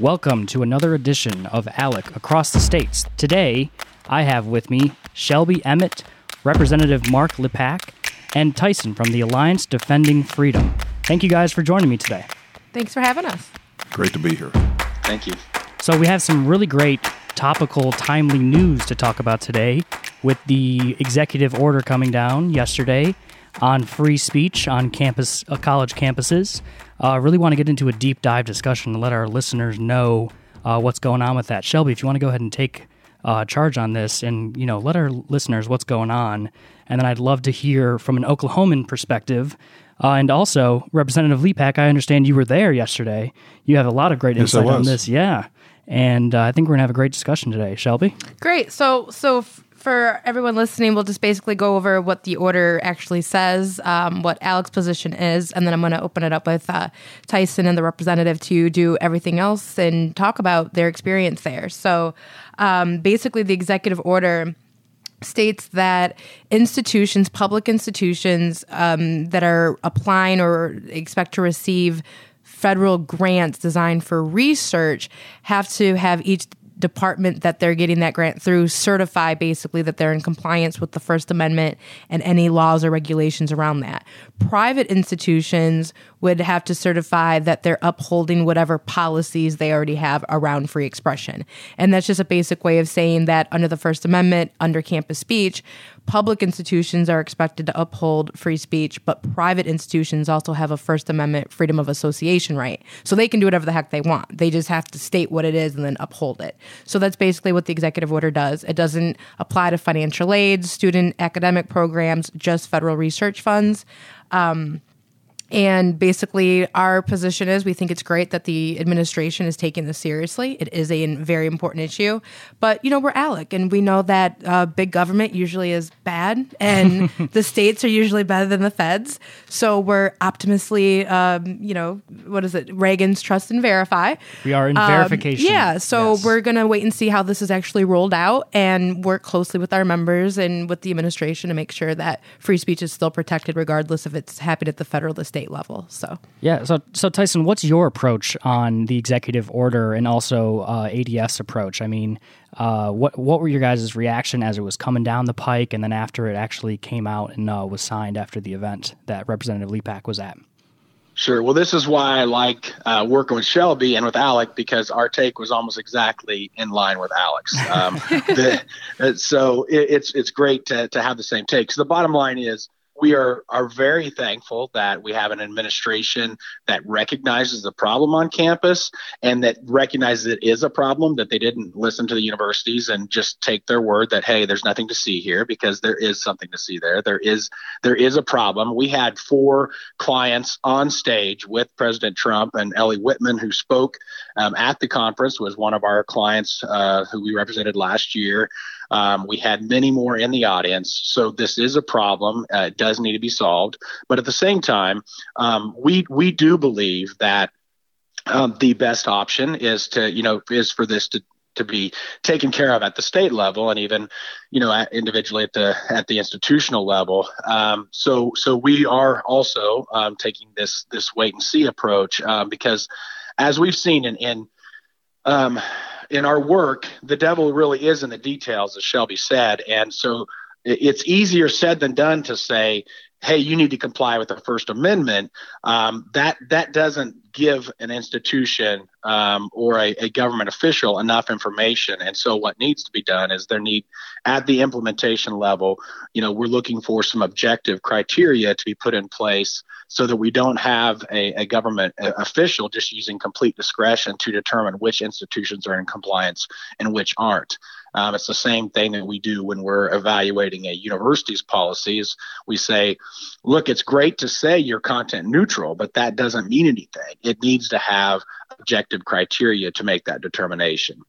Welcome to another edition of ALEC Across the States. Today, I have with me Shelby Emmett, Representative Mark Lepak, and Tyson from the Alliance Defending Freedom. Thank you guys for joining me today. Thanks for having us. Great to be here. Thank you. So, we have some really great topical, timely news to talk about today with the executive order coming down yesterday on free speech on campus, uh, college campuses. I uh, really want to get into a deep dive discussion and let our listeners know uh, what's going on with that. Shelby, if you want to go ahead and take uh, charge on this and you know let our listeners what's going on, and then I'd love to hear from an Oklahoman perspective. Uh, and also, Representative Lepak, I understand you were there yesterday. You have a lot of great Yes, insight I on this, yeah. And uh, I think we're gonna have a great discussion today, Shelby. Great. So, so f- for everyone listening, we'll just basically go over what the order actually says, um, what ALEC's position is, and then I'm going to open it up with uh, Tyson and the representative to do everything else and talk about their experience there. So, um, basically, the executive order states that institutions, public institutions um, that are applying or expect to receive federal grants designed for research have to have each department that they're getting that grant through certify basically that they're in compliance with the First Amendment and any laws or regulations around that. Private institutions would have to certify that they're upholding whatever policies they already have around free expression. And that's just a basic way of saying that under the First Amendment, under campus speech, public institutions are expected to uphold free speech, but private institutions also have a First Amendment freedom of association right. So they can do whatever the heck they want. They just have to state what it is and then uphold it. So that's basically what the executive order does. It doesn't apply to financial aid, student academic programs, just federal research funds. Um, and basically, our position is we think it's great that the administration is taking this seriously. It is a very important issue. But, you know, we're ALEC, and we know that uh, big government usually is bad, and the states are usually better than the feds. So we're optimistically, um, you know, what is it? Reagan's Trust and Verify. We are in Um, verification. Yeah, so Yes. we're going to wait and see how this is actually rolled out and work closely with our members and with the administration to make sure that free speech is still protected regardless if it's happening at the federal or the state level. So, Yeah. So, so Tyson, what's your approach on the executive order and also uh, ADF's approach? I mean, uh, what what were your guys' reaction as it was coming down the pike, and then after it actually came out and uh, was signed after the event that Representative Lepak was at? Sure. Well, this is why I like uh, working with Shelby and with Alec because our take was almost exactly in line with ALEC's. Um, the, uh, so it, it's it's great to, to have the same take. So the bottom line is we are are very thankful that we have an administration that recognizes the problem on campus and that recognizes it is a problem that they didn't listen to the universities and just take their word that hey there's nothing to see here because there is something to see there. There is there is a problem. We had four clients on stage with president trump and ellie whitman who spoke um, at the conference was one of our clients uh, who we represented last year um, we had many more in the audience. So this is a problem. Uh, it does need to be solved. But at the same time, um, we we do believe that um, the best option is to you know is for this to to be taken care of at the state level and even you know individually at the at the institutional level um, so so we are also um, taking this this wait and see approach um, because as we've seen in in um, in our work, the devil really is in the details, as Shelby said. And so it's easier said than done to say, hey, you need to comply with the First Amendment. Um, that that doesn't give an institution um, or a, a government official enough information. And so what needs to be done is there need at the implementation level, you know, we're looking for some objective criteria to be put in place so that we don't have a, a government uh, official just using complete discretion to determine which institutions are in compliance and which aren't. Um, it's the same thing that we do when we're evaluating a university's policies. We say, look, it's great to say you're content neutral, but that doesn't mean anything. It needs to have objective criteria to make that determination.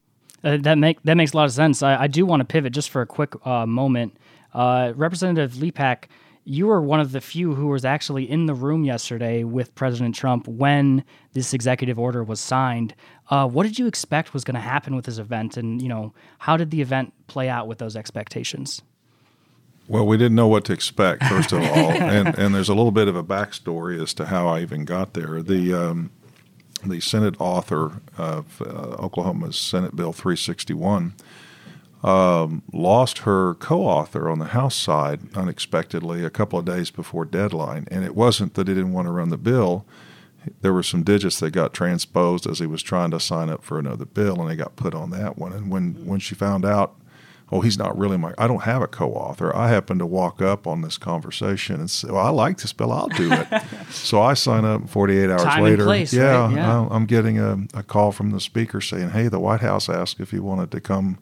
Uh, that make that makes a lot of sense. I, I do want to pivot just for a quick uh, moment. Uh, Representative Lepak, you were one of the few who was actually in the room yesterday with President Trump when this executive order was signed. Uh, what did you expect was going to happen with this event, and you know how did the event play out with those expectations? Well, we didn't know what to expect, first of all, and and there's a little bit of a backstory as to how I even got there. The um, the Senate author of uh, Oklahoma's Senate Bill 361, um, lost her co-author on the House side unexpectedly a couple of days before deadline, and it wasn't that he didn't want to run the bill. There were some digits that got transposed as he was trying to sign up for another bill, and they got put on that one. And when when she found out, oh, he's not really my, I don't have a co-author. I happened to walk up on this conversation and say, well, I like this bill. I'll do it. so I sign up. 48 hours Time later, place, yeah, right? Yeah. I'm- I'm getting a, a call from the speaker saying, hey, the White House asked if you wanted to come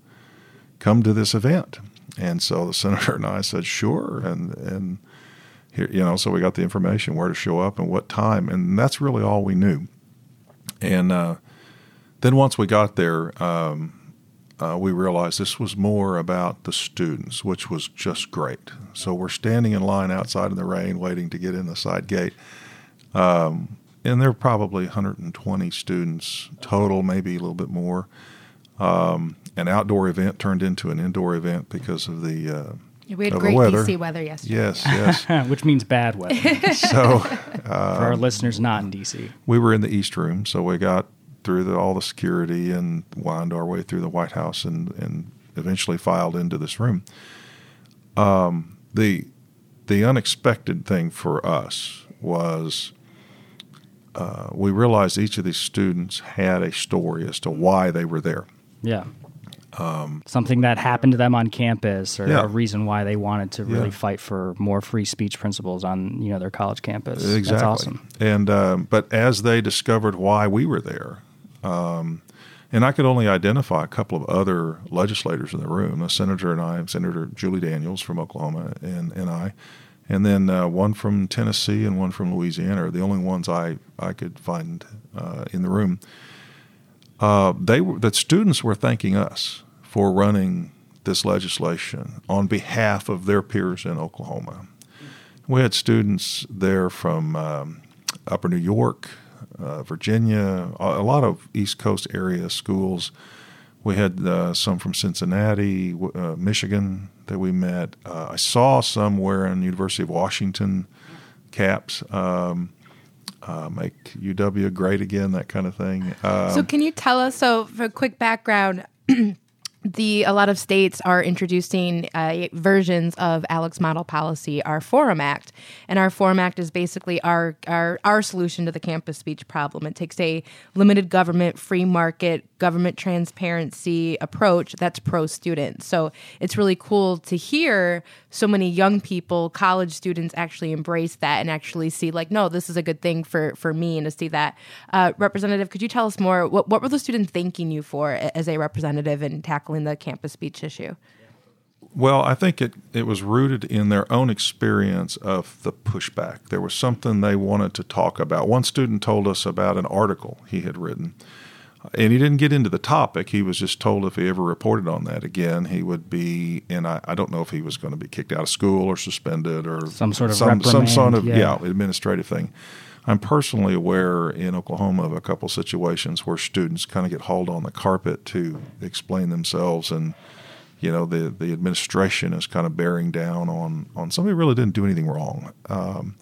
come to this event. And so the senator and I said, sure. And, and here, you know, so we got the information where to show up and what time. And that's really all we knew. And uh, then once we got there, um, uh, we realized this was more about the students, which was just great. So we're standing in line outside in the rain, waiting to get in the side gate. Um, and there are probably 120 students total, maybe a little bit more. Um, an outdoor event turned into an indoor event because of the uh, We had the great weather. DC weather yesterday. Yes, yes. Which means bad weather so for our listeners not in DC. we were in the East Room, so we got through the, all the security and wound our way through the White House and, and eventually filed into this room. Um, the the unexpected thing for us was uh, we realized each of these students had a story as to why they were there. Yeah. Something that happened to them on campus, or Um, Yeah. a reason why they wanted to really Yeah. fight for more free speech principles on you know their college campus. Exactly. That's awesome. And um, but as they discovered why we were there, um, and I could only identify a couple of other legislators in the room: a senator and I, Senator Julie Daniels from Oklahoma, and and I, and then uh, one from Tennessee and one from Louisiana are the only ones I I could find uh, in the room. Uh, they were the students were thanking us for running this legislation on behalf of their peers in Oklahoma. We had students there from um, Upper New York, uh, Virginia, a, lot of East Coast area schools. We had uh, some from Cincinnati, uh, Michigan that we met. Uh, I saw some wearing University of Washington caps, um, uh, make UW great again, that kind of thing. Uh, So can you tell us? So for a quick background, the a lot of states are introducing uh, versions of ALEC's Model Policy, our Forum Act, and our Forum Act is basically our our our solution to the campus speech problem. It takes a limited government, free market, government transparency approach that's pro student. So it's really cool to hear so many young people, college students, actually embrace that and actually see like, no, this is a good thing for for me, and to see that. Uh, representative, could you tell us more? What what were the students thanking you for as a representative in tackling the campus speech issue? Well, I think it, it was rooted in their own experience of the pushback. There was something they wanted to talk about. One student told us about an article he had written, and he didn't get into the topic. He was just told if he ever reported on that again, he would be, and I, I don't know if he was going to be kicked out of school or suspended or Some sort of some, some sort of yeah. yeah administrative thing. I'm personally aware in Oklahoma of a couple situations where students kind of get hauled on the carpet to explain themselves and you know the the administration is kind of bearing down on on somebody who really didn't do anything wrong um,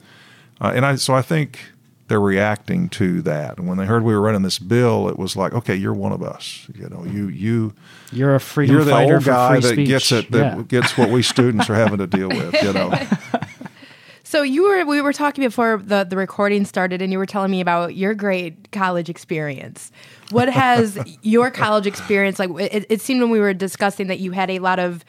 uh, and I so I think they're reacting to that and when they heard we were running this bill it was like okay you're one of us you know you you You're a freedom you're the fighter old for guy free that speech. gets it that Yeah. gets what we students are having to deal with you know So you were we were talking before the the recording started, and you were telling me about your great college experience. What has your college experience like? It, it seemed when we were discussing that you had a lot of.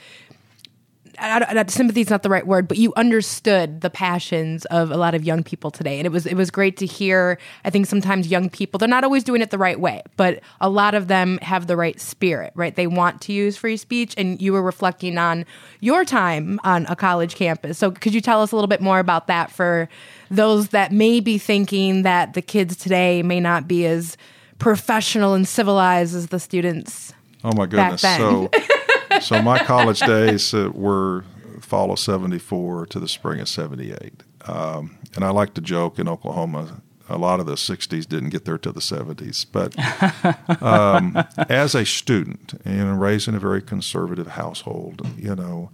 I I- sympathy is not the right word, but you understood the passions of a lot of young people today, and it was it was great to hear. I think sometimes young people they're not always doing it the right way, but a lot of them have the right spirit, right? They want to use free speech, and you were reflecting on your time on a college campus. So, could you tell us a little bit more about that for those that may be thinking that the kids today may not be as professional and civilized as the students? Oh my goodness! then. So, so my college days uh, were fall of '74 to the spring of '78, um, and I like to joke in Oklahoma. A lot of the '60s didn't get there till the '70s, but um, as a student and raised in a very conservative household, you know,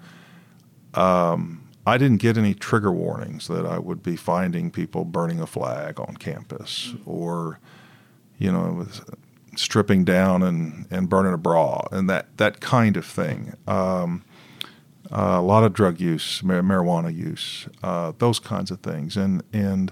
um, I didn't get any trigger warnings that I would be finding people burning a flag on campus or you know, stripping down and, and burning a bra and that, that kind of thing. Um, uh, a lot of drug use, marijuana use, uh, those kinds of things. And, and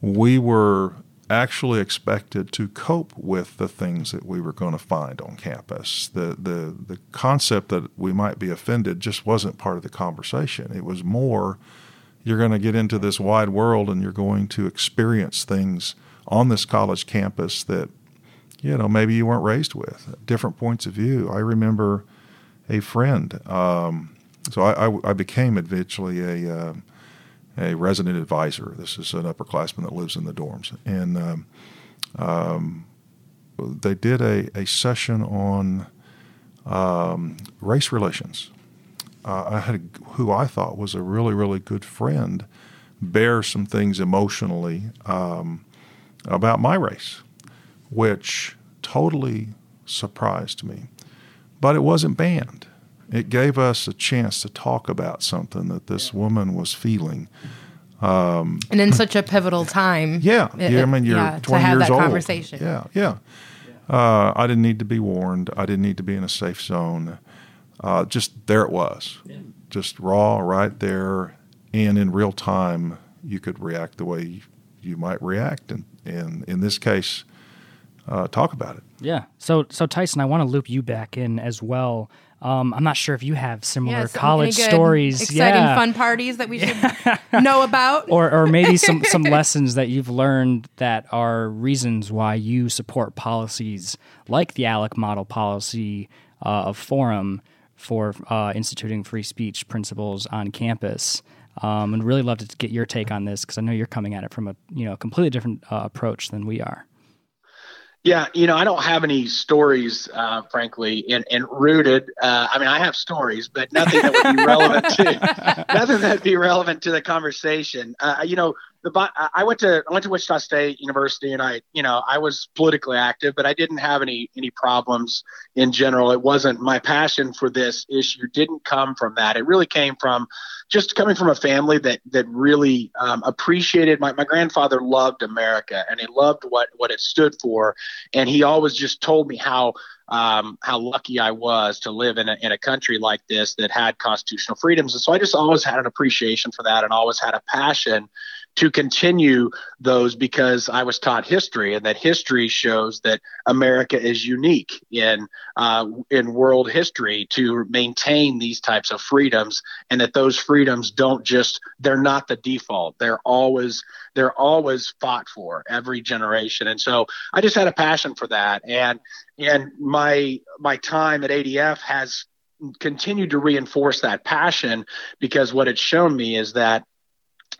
we were actually expected to cope with the things that we were going to find on campus. The, the, the concept that we might be offended just wasn't part of the conversation. It was more you're going to get into this wide world and you're going to experience things on this college campus that you know maybe you weren't raised with. Different points of view. I remember a friend um, so I, I, I, became eventually a uh, a resident advisor. This is an upperclassman that lives in the dorms. And um, um, they did a, a session on um, race relations. Uh, I had a, who I thought was a really really good friend bear some things emotionally um, about my race, which totally surprised me. But it wasn't banned. It gave us a chance to talk about something that this woman was feeling. Um, and in such a pivotal time. Yeah. It, yeah I mean, you're yeah, 20 to have years that old. conversation. Yeah, yeah. Uh, I didn't need to be warned. I didn't need to be in a safe zone. Uh, just there it was, yeah. just raw right there, and in real time, you could react the way you might react, and, and in this case, uh, talk about it. Yeah. So, so Tyson, I want to loop you back in as well. Um, I'm not sure if you have similar yeah, college stories, exciting yeah. fun parties that we should know about, or or maybe some some lessons that you've learned that are reasons why you support policies like the ALEC model policy uh, of Forum for uh, instituting free speech principles on campus. Um, and really love to get your take on this because I know you're coming at it from a you know completely different uh, approach than we are. Yeah, you know, I don't have any stories, uh, frankly, and, and rooted. Uh, I mean, I have stories, but nothing that would be relevant to nothing that'd be relevant to the conversation. Uh, you know, the I went to I went to Wichita State University, and I, you know, I was politically active, but I didn't have any any problems in general. It wasn't my passion for this issue didn't come from that. It really came from just coming from a family that that really um, appreciated. My my grandfather loved America, and he loved what what it stood for, and he always just told me how um, how lucky I was to live in a, in a country like this that had constitutional freedoms. And so I just always had an appreciation for that and always had a passion to continue those because I was taught history, and that history shows that America is unique in uh, in world history to maintain these types of freedoms, and that those freedoms don't just they're not the default. They're always they're always fought for every generation, and so I just had a passion for that, and and my my time at ADF has continued to reinforce that passion because what it's shown me is that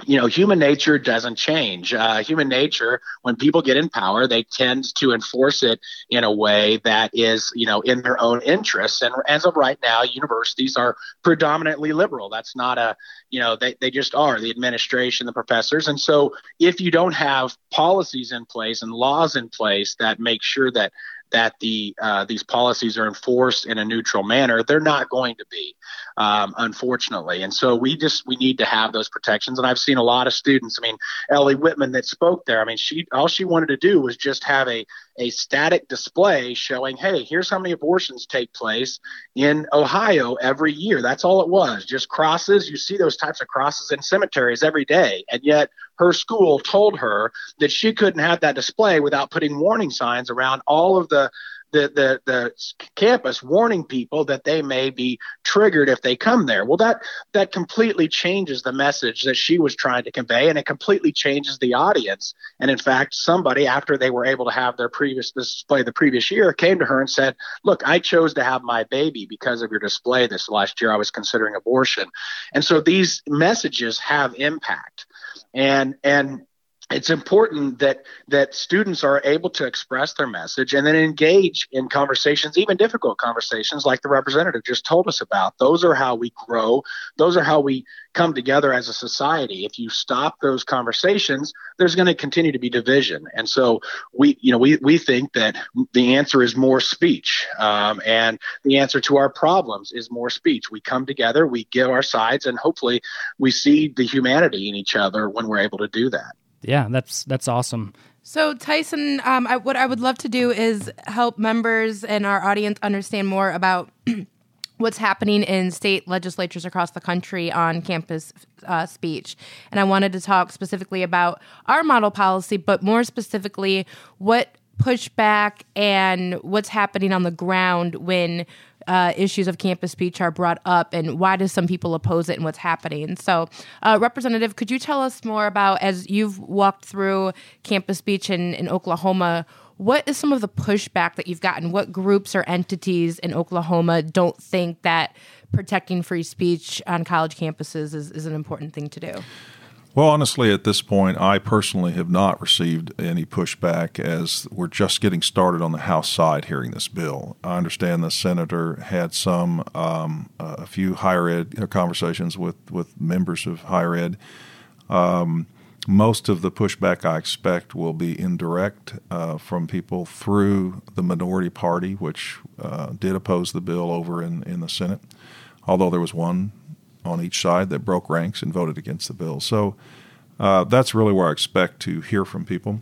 you know, human nature doesn't change. Uh, human nature, when people get in power, they tend to enforce it in a way that is, you know, in their own interests. And as of right now, universities are predominantly liberal. That's not a, you know, they, they just are the administration, the professors. And so if you don't have policies in place and laws in place that make sure that that the uh, these policies are enforced in a neutral manner. They're not going to be, um, unfortunately. And so we just we need to have those protections. And I've seen a lot of students. I mean, Ellie Whitman that spoke there. I mean, she all she wanted to do was just have a a static display showing, hey, here's how many abortions take place in Ohio every year. That's all it was, just crosses. You see those types of crosses in cemeteries every day. And yet her school told her that she couldn't have that display without putting warning signs around all of the the, the, the campus warning people that they may be triggered if they come there. Well, that, that completely changes the message that she was trying to convey, and it completely changes the audience. And in fact, somebody, after they were able to have their previous display the previous year, came to her and said, Look, I chose to have my baby because of your display this last year. I was considering abortion. And so these messages have impact. And, and it's important that that students are able to express their message and then engage in conversations even difficult conversations like the representative just told us about. Those are how we grow. Those are how we come together as a society. If you stop those conversations there's going to continue to be division. And so we you know we, we think that the answer is more speech um, and the answer to our problems is more speech. We come together we give our sides and hopefully we see the humanity in each other when we're able to do that yeah, that's that's awesome. So, Tyson, um, I, what I would love to do is help members and our audience understand more about what's happening in state legislatures across the country on campus uh, speech. And I wanted to talk specifically about our model policy, but more specifically, what pushback and what's happening on the ground when uh, issues of campus speech are brought up and why do some people oppose it and what's happening? So uh, representative could you tell us more about as you've walked through campus speech in, in oklahoma what is some of the pushback that you've gotten? What groups or entities in oklahoma don't think that protecting free speech on college campuses is, is an important thing to do well, honestly, at this point, I personally have not received any pushback as we're just getting started on the House side hearing this bill. I understand the senator had some, um, a few higher ed uh, conversations with, with members of higher ed. Um, most of the pushback I expect will be indirect uh, from people through the minority party, which uh, did oppose the bill over in, in the Senate, although there was one on each side that broke ranks and voted against the bill. So uh, that's really where I expect to hear from people.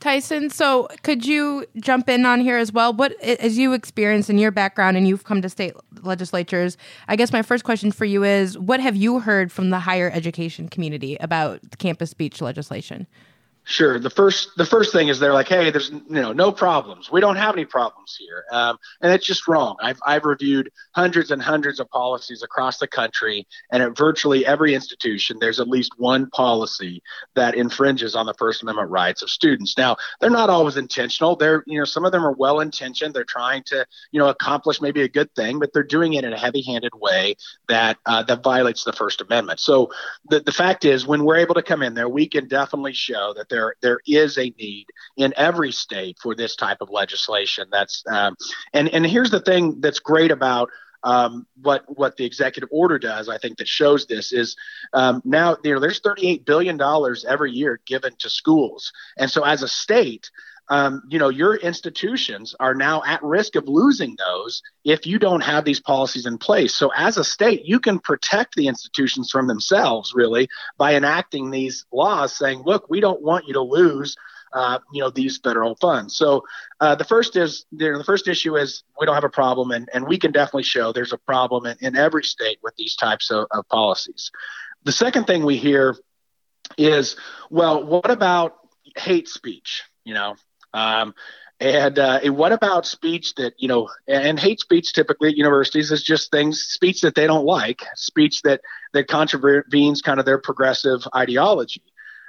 Tyson, so could you jump in on here as well? What, as you experience in your background and you've come to state legislatures, I guess my first question for you is what have you heard from the higher education community about campus speech legislation? Sure. The first the first thing is they're like, hey, there's you know no problems. We don't have any problems here, um, and it's just wrong. I've I've reviewed hundreds and hundreds of policies across the country, and at virtually every institution, there's at least one policy that infringes on the First Amendment rights of students. Now, they're not always intentional. They're you know some of them are well intentioned. They're trying to you know accomplish maybe a good thing, but they're doing it in a heavy-handed way that uh, that violates the First Amendment. So the the fact is, when we're able to come in there, we can definitely show that there there is a need in every state for this type of legislation. That's um, and and here's the thing that's great about um, what what the executive order does, I think that shows this is um, now you know there's 38 billion dollars every year given to schools, and so as a state, um, you know, your institutions are now at risk of losing those if you don't have these policies in place. So, as a state, you can protect the institutions from themselves, really, by enacting these laws saying, look, we don't want you to lose. Uh, you know these federal funds. So uh, the first is you know, the first issue is we don't have a problem, and, and we can definitely show there's a problem in, in every state with these types of, of policies. The second thing we hear is, well, what about hate speech? You know, um, and, uh, and what about speech that, you know, and hate speech typically at universities is just things, speech that they don't like, speech that, that contravenes kind of their progressive ideology.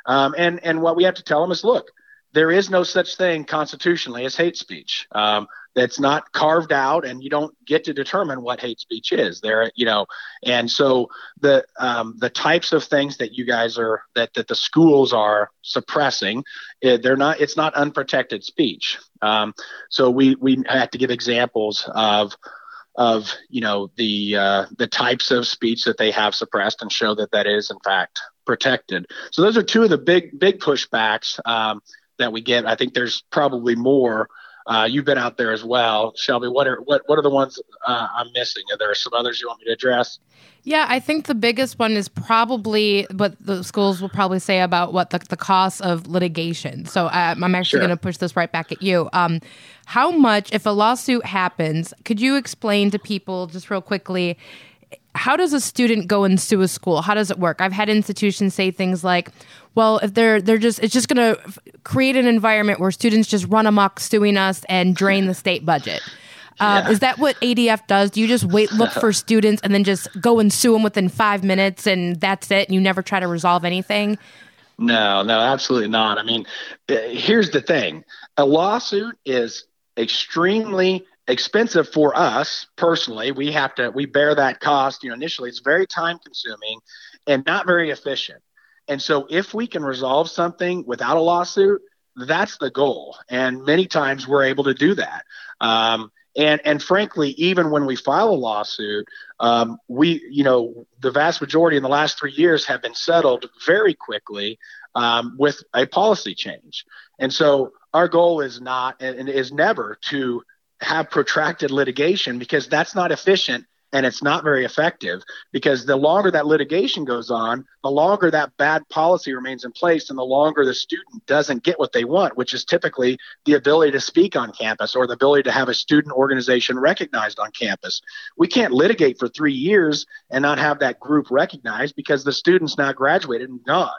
Um, and, and what we have to tell them is, look, there is no such thing constitutionally as hate speech. Um, that's not carved out and you don't get to determine what hate speech is. There you know and so the um, the types of things that you guys are that that the schools are suppressing eh, they're not it's not unprotected speech. Um, so we we have to give examples of of you know the uh, the types of speech that they have suppressed and show that that is in fact protected. So those are two of the big big pushbacks um, that we get. I think there's probably more uh, you've been out there as well, Shelby. What are what what are the ones uh, I'm missing? Are there some others you want me to address? Yeah, I think the biggest one is probably what the schools will probably say about what the, the cost of litigation. So uh, I'm actually sure. going to push this right back at you. Um, how much, if a lawsuit happens, could you explain to people just real quickly? How does a student go and sue a school? How does it work? I've had institutions say things like, well, if they're they're just it's just going to create an environment where students just run amok suing us and drain the state budget. Uh, yeah. Is that what ADF does? Do you just wait, look for students, and then just go and sue them within five minutes, and that's it? And you never try to resolve anything? No, no, absolutely not. I mean, uh, here's the thing: a lawsuit is extremely expensive for us personally. We have to we bear that cost. You know, initially it's very time consuming and not very efficient. And so if we can resolve something without a lawsuit, that's the goal. And many times we're able to do that. Um, and and frankly, even when we file a lawsuit, um, we you know the vast majority in the last three years have been settled very quickly um, with a policy change. And so our goal is not and is never to have protracted litigation because that's not efficient and it's not very effective because the longer that litigation goes on, the longer that bad policy remains in place, and the longer the student doesn't get what they want, which is typically the ability to speak on campus or the ability to have a student organization recognized on campus. We can't litigate for three years and not have that group recognized because the student's now graduated and gone.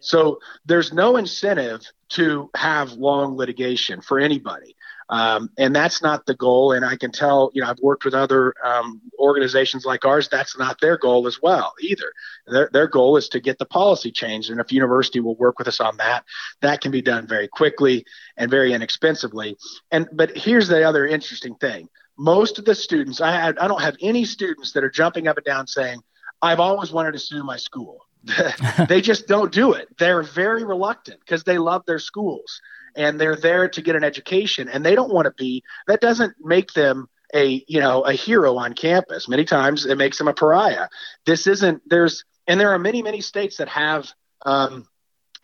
So there's no incentive to have long litigation for anybody. Um, and that's not the goal. And I can tell, you know, I've worked with other um, organizations like ours. That's not their goal as well either. Their, their goal is to get the policy changed. And if university will work with us on that, that can be done very quickly and very inexpensively. And but here's the other interesting thing: most of the students, I, I don't have any students that are jumping up and down saying, "I've always wanted to sue my school." they just don't do it. They're very reluctant because they love their schools and they're there to get an education and they don't want to be that doesn't make them a you know a hero on campus. Many times it makes them a pariah. This isn't there's and there are many many states that have um,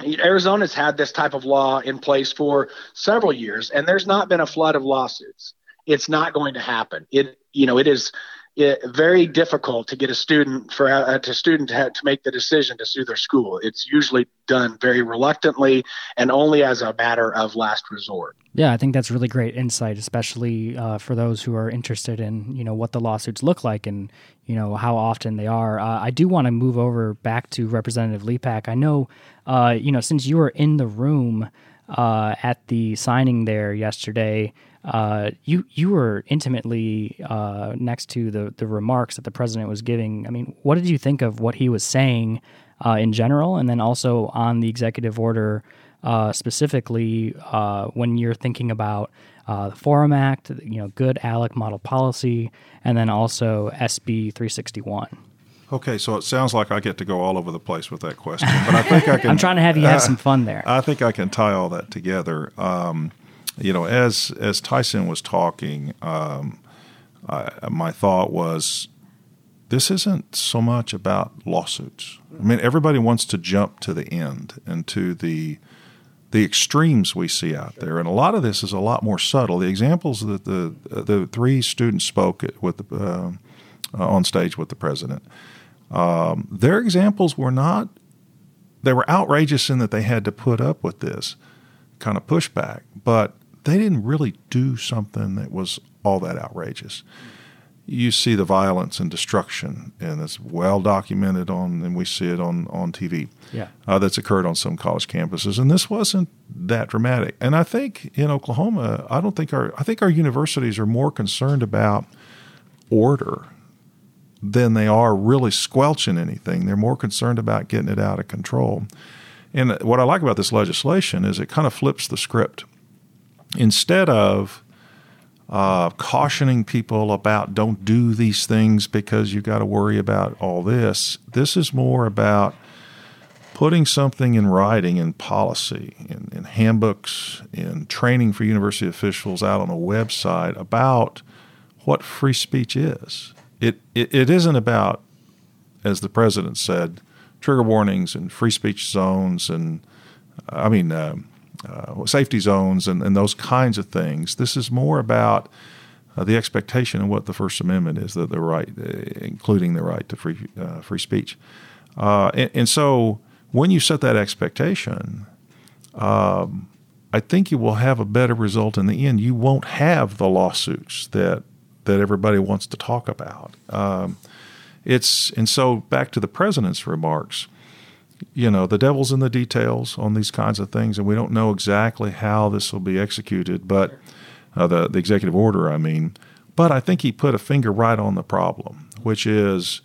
arizona's had this type of law in place for several years and there's not been a flood of lawsuits. It's not going to happen. It you know it is it, very difficult to get a student for a, a student to, to make the decision to sue their school. It's usually done very reluctantly and only as a matter of last resort. Yeah, I think that's really great insight, especially uh, for those who are interested in you know what the lawsuits look like and you know how often they are. Uh, I do want to move over back to Representative Lepak. I know uh, you know since you were in the room uh, at the signing there yesterday uh, you you were intimately uh, next to the the remarks that the president was giving. I mean, what did you think of what he was saying uh, in general, and then also on the executive order uh, specifically uh, when you're thinking about uh, the Forum Act, you know, good ALEC model policy, and then also SB 361. Okay, so it sounds like I get to go all over the place with that question, but I think I can. I'm trying to have you have some fun there. I think I can tie all that together. Um, you know, as as Tyson was talking, um, I, my thought was, this isn't so much about lawsuits. I mean, everybody wants to jump to the end and to the the extremes we see out there, and a lot of this is a lot more subtle. The examples that the the three students spoke with the, uh, on stage with the president, um, their examples were not. They were outrageous in that they had to put up with this kind of pushback, but they didn't really do something that was all that outrageous. You see the violence and destruction, and it's well documented on, and we see it on on TV. Yeah, uh, that's occurred on some college campuses, and this wasn't that dramatic. And I think in Oklahoma, I don't think our I think our universities are more concerned about order than they are really squelching anything. They're more concerned about getting it out of control. And what I like about this legislation is it kind of flips the script instead of uh, cautioning people about don't do these things because you've got to worry about all this, this is more about putting something in writing in policy, in, in handbooks, in training for university officials out on a website about what free speech is. It, it, it isn't about, as the president said, trigger warnings and free speech zones and, I mean, um, uh, safety zones and, and those kinds of things. This is more about uh, the expectation of what the First Amendment is, that the right, uh, including the right to free uh, free speech. Uh, and, and, so, when you set that expectation, um, I think you will have a better result in the end. You won't have the lawsuits that that everybody wants to talk about. Um, it's and so back to the president's remarks you know, the devil's in the details on these kinds of things, and we don't know exactly how this will be executed, but uh, the, the executive order, I mean. But I think he put a finger right on the problem, which is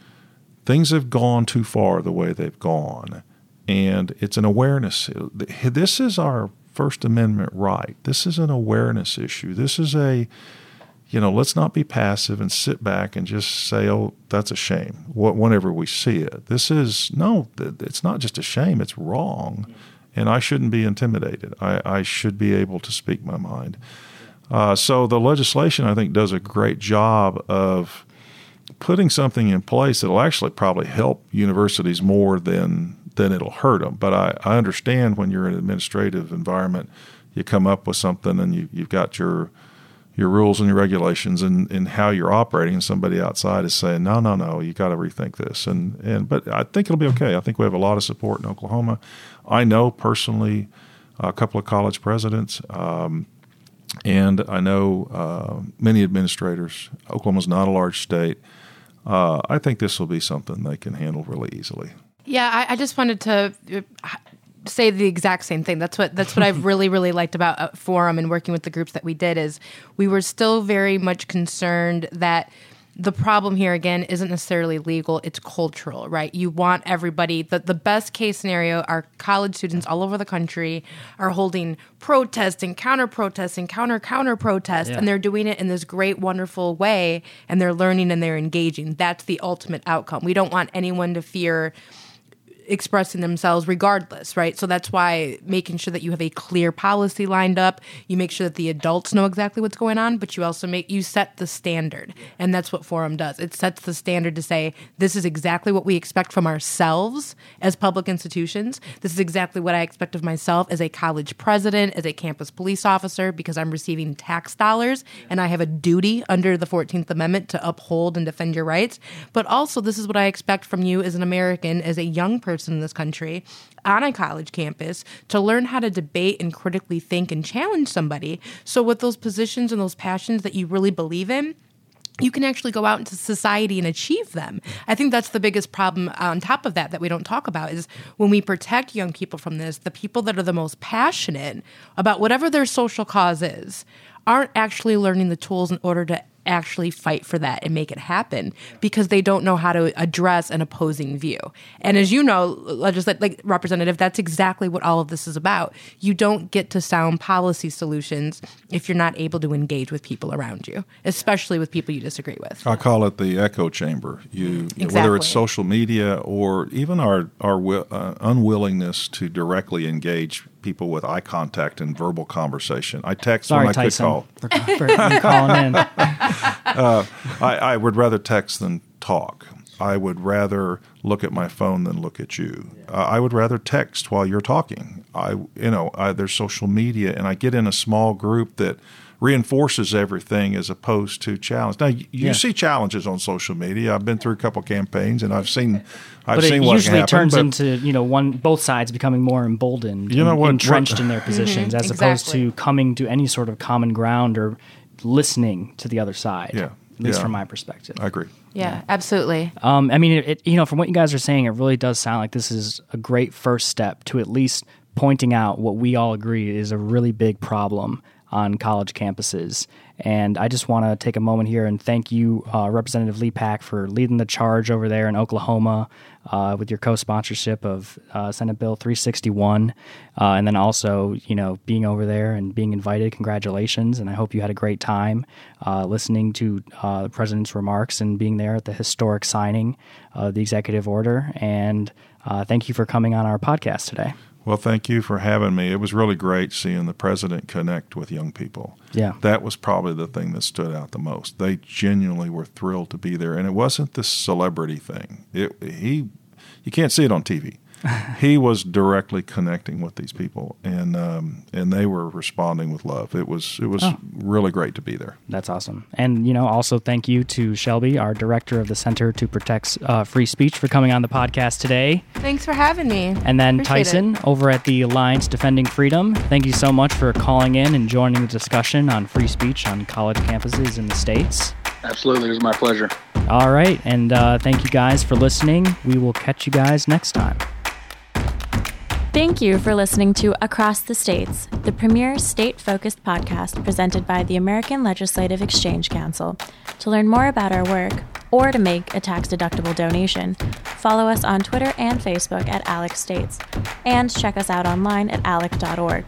things have gone too far the way they've gone. And it's an awareness. This is our First Amendment right. This is an awareness issue. This is a you know, let's not be passive and sit back and just say, "Oh, that's a shame." Whenever we see it, this is no, it's not just a shame; it's wrong, and I shouldn't be intimidated. I, I should be able to speak my mind. Uh, so the legislation, I think, does a great job of putting something in place that'll actually probably help universities more than than it'll hurt them. But I, I understand when you're in an administrative environment, you come up with something and you, you've got your your rules and your regulations and, and how you're operating. And somebody outside is saying, no, no, no, you got to rethink this. And, and, but I think it'll be okay. I think we have a lot of support in Oklahoma. I know personally a couple of college presidents. Um, and I know uh, many administrators. Oklahoma's not a large state. Uh, I think this will be something they can handle really easily. Yeah, I, I just wanted to uh, say the exact same thing. That's what that's what I've really really liked about uh, Forum and working with the groups that we did is we were still very much concerned that the problem here again isn't necessarily legal it's cultural right you want everybody the, the best case scenario our college students all over the country are holding protest and counter protest and counter counter protest Yeah. and they're doing it in this great wonderful way and they're learning and they're engaging that's the ultimate outcome we don't want anyone to fear expressing themselves regardless, right? So that's why making sure that you have a clear policy lined up, you make sure that the adults know exactly what's going on, but you also make you set the standard. And that's what Forum does. It sets the standard to say this is exactly what we expect from ourselves as public institutions. This is exactly what I expect of myself as a college president, as a campus police officer because I'm receiving tax dollars and I have a duty under the 14th Amendment to uphold and defend your rights. But also this is what I expect from you as an American, as a young person in this country on a college campus to learn how to debate and critically think and challenge somebody. So, with those positions and those passions that you really believe in, you can actually go out into society and achieve them. I think that's the biggest problem on top of that that we don't talk about is when we protect young people from this, the people that are the most passionate about whatever their social cause is aren't actually learning the tools in order to actually fight for that and make it happen because they don't know how to address an opposing view. And as you know, legislative like representative, that's exactly what all of this is about. You don't get to sound policy solutions if you're not able to engage with people around you, especially with people you disagree with. I call it the echo chamber. You, whether it's social media or even our our uh, unwillingness to directly engage people with eye contact and verbal conversation. I text Sorry, when I Tyson, could call. for, for calling in. I, I would rather text than talk. I would rather look at my phone than look at you. Uh, I would rather text while you're talking. I, you know, I, there's social media, and I get in a small group that reinforces everything as opposed to challenge. Now, you, you Yeah. see challenges on social media. I've been through a couple campaigns, and I've seen, I've But it seen what usually happened, turns but- into you know one both sides becoming more emboldened, You know and what- entrenched what- in their positions, as opposed to coming to any sort of common ground or listening to the other side. Yeah, at least yeah. from my perspective. I agree. Yeah, absolutely. Um, I mean, it, it, you know, from what you guys are saying, it really does sound like this is a great first step to at least pointing out what we all agree is a really big problem on college campuses. And I just want to take a moment here and thank you, uh, Representative Lepak, for leading the charge over there in Oklahoma uh, with your co-sponsorship of uh, Senate Bill 361, uh, and then also, you know, being over there and being invited. Congratulations, and I hope you had a great time uh, listening to uh, the president's remarks and being there at the historic signing of the executive order. And thank you for coming on our podcast today. Well, thank you for having me. It was really great seeing the president connect with young people. Yeah. That was probably the thing that stood out the most. They genuinely were thrilled to be there, and it wasn't this celebrity thing. It he, you can't see it on TV. he was directly connecting with these people, and um, and they were responding with love. It was it was Oh. really great to be there. That's awesome. And, you know, also thank you to Shelby, our director of the Center to Protect uh, Free Speech, for coming on the podcast today. Thanks for having me. And then Appreciate Tyson over at the Alliance Defending Freedom. Thank you so much for calling in and joining the discussion on free speech on college campuses in the States. Absolutely, it was my pleasure. All right. And uh, thank you guys for listening. We will catch you guys next time. Thank you for listening to Across the States, the premier state focused podcast presented by the American Legislative Exchange Council. To learn more about our work or to make a tax deductible donation, follow us on Twitter and Facebook at Alec States and check us out online at alec.org.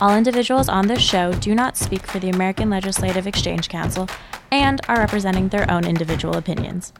All individuals on this show do not speak for the American Legislative Exchange Council and are representing their own individual opinions.